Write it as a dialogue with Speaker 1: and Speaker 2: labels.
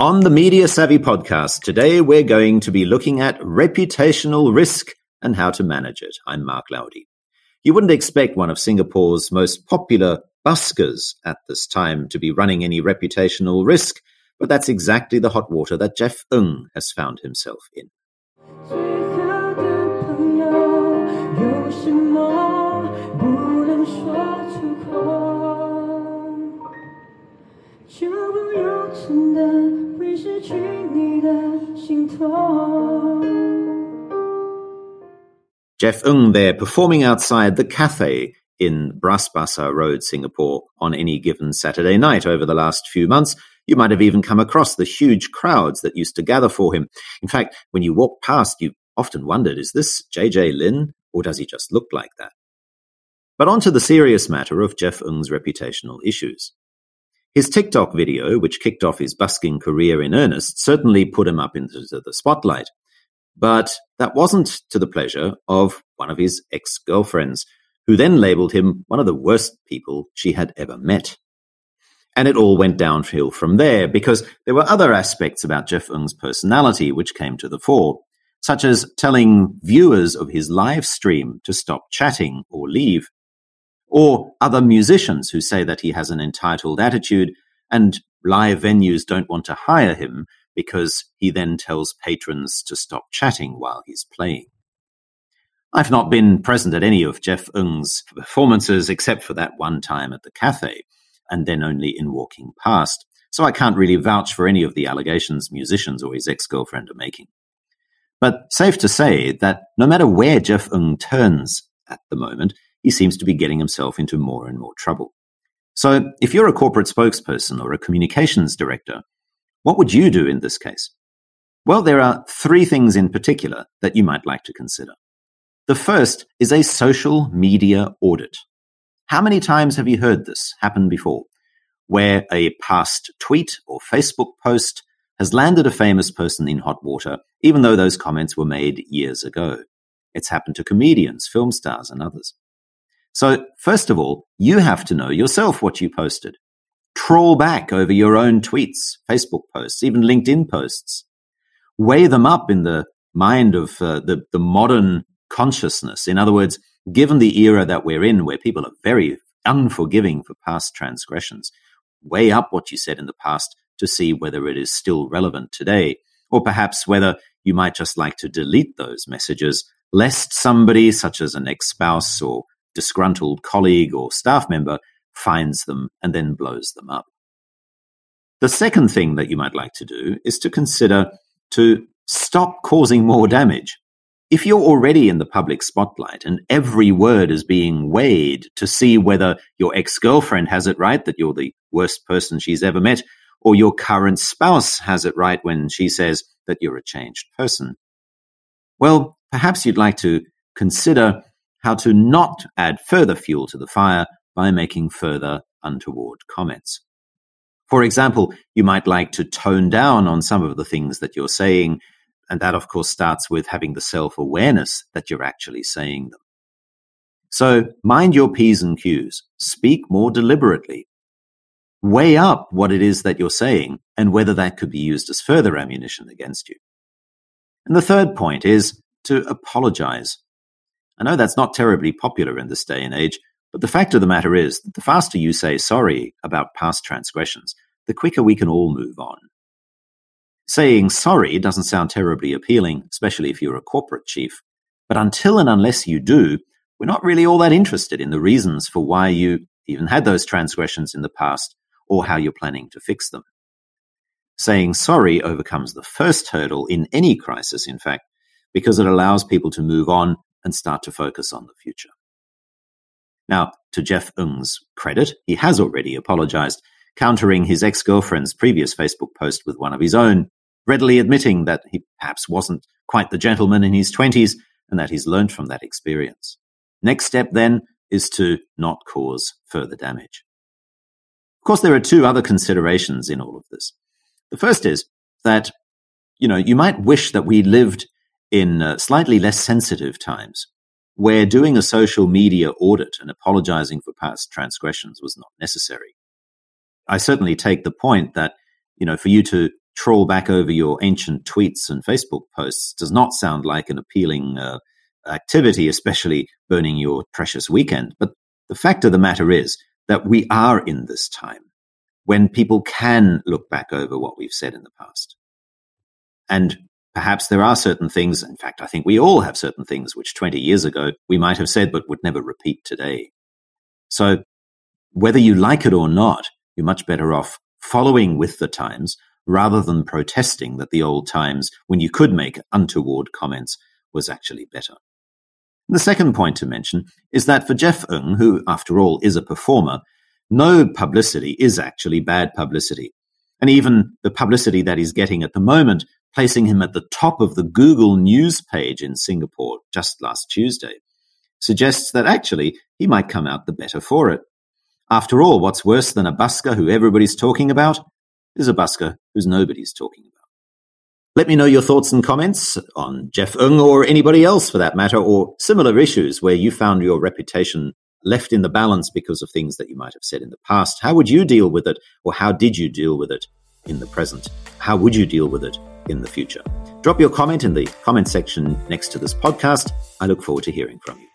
Speaker 1: On the Media Savvy podcast, today we're going to be looking at reputational risk and how to manage it. I'm Mark Laudi. You wouldn't expect one of Singapore's most popular buskers at this time to be running any reputational risk, but that's exactly the hot water that Jeff Ng has found himself in. Jeff Ng there performing outside the Cathay in Bras Basah Road, Singapore on any given Saturday night over the last few months. You might have even come across the huge crowds that used to gather for him. In fact, when you walk past, you often wondered, is this JJ Lin or does he just look like that? But on to the serious matter of Jeff Ng's reputational issues. His TikTok video, which kicked off his busking career in earnest, certainly put him up into the spotlight. But that wasn't to the pleasure of one of his ex girlfriends, who then labeled him one of the worst people she had ever met. And it all went downhill from there because there were other aspects about Jeff Ng's personality which came to the fore, such as telling viewers of his live stream to stop chatting or leave, or other musicians who say that he has an entitled attitude and live venues don't want to hire him because he then tells patrons to stop chatting while he's playing. I've not been present at any of Jeff Ng's performances except for that one time at the Cathay, and then only in walking past, so I can't really vouch for any of the allegations musicians or his ex girlfriend are making. But safe to say that no matter where Jeff Ng turns at the moment, he seems to be getting himself into more and more trouble. So, if you're a corporate spokesperson or a communications director, what would you do in this case? Well, there are three things in particular that you might like to consider. The first is a social media audit. How many times have you heard this happen before? Where a past tweet or Facebook post has landed a famous person in hot water, even though those comments were made years ago. It's happened to comedians, film stars, and others. So, first of all, you have to know yourself what you posted. Trawl back over your own tweets, Facebook posts, even LinkedIn posts. Weigh them up in the mind of uh, the, the modern consciousness. In other words, given the era that we're in, where people are very unforgiving for past transgressions, weigh up what you said in the past to see whether it is still relevant today, or perhaps whether you might just like to delete those messages, lest somebody, such as an ex spouse or disgruntled colleague or staff member finds them and then blows them up. The second thing that you might like to do is to consider to stop causing more damage. If you're already in the public spotlight and every word is being weighed to see whether your ex girlfriend has it right that you're the worst person she's ever met, or your current spouse has it right when she says that you're a changed person, well, perhaps you'd like to consider how to not add further fuel to the fire by making further untoward comments. For example, you might like to tone down on some of the things that you're saying, and that, of course, starts with having the self awareness that you're actually saying them. So mind your P's and Q's, speak more deliberately, weigh up what it is that you're saying and whether that could be used as further ammunition against you. And the third point is to apologize I know that's not terribly popular in this day and age, but the fact of the matter is that the faster you say sorry about past transgressions, the quicker we can all move on. Saying sorry doesn't sound terribly appealing, especially if you're a corporate chief, but until and unless you do, we're not really all that interested in the reasons for why you even had those transgressions in the past or how you're planning to fix them. Saying sorry overcomes the first hurdle in any crisis, in fact, because it allows people to move on and start to focus on the future. Now, to Jeff Ng's credit, he has already apologized, countering his ex girlfriend's previous Facebook post with one of his own, readily admitting that he perhaps wasn't quite the gentleman in his 20s and that he's learned from that experience. Next step then is to not cause further damage. Of course, there are two other considerations in all of this. The first is that, you know, you might wish that we lived in uh, slightly less sensitive times, where doing a social media audit and apologizing for past transgressions was not necessary. I certainly take the point that, you know, for you to trawl back over your ancient tweets and Facebook posts does not sound like an appealing uh, activity, especially burning your precious weekend. But the fact of the matter is that we are in this time when people can look back over what we've said in the past. And perhaps there are certain things, in fact, I think we all have certain things which 20 years ago we might have said but would never repeat today. So whether you like it or not, you're much better off following with the times rather than protesting that the old times, when you could make untoward comments, was actually better. The second point to mention is that for Jeff Ng, who after all is a performer, no publicity is actually bad publicity. And even the publicity that he's getting at the moment, placing him at the top of the Google News page in Singapore just last Tuesday, suggests that actually he might come out the better for it. After all, what's worse than a busker who everybody's talking about is a busker who's nobody's talking about. Let me know your thoughts and comments on Jeff Ng or anybody else for that matter, or similar issues where you found your reputation left in the balance because of things that you might have said in the past. How would you deal with it, or how did you deal with it in the present? How would you deal with it in the future? Drop your comment in the comment section next to this podcast. I look forward to hearing from you.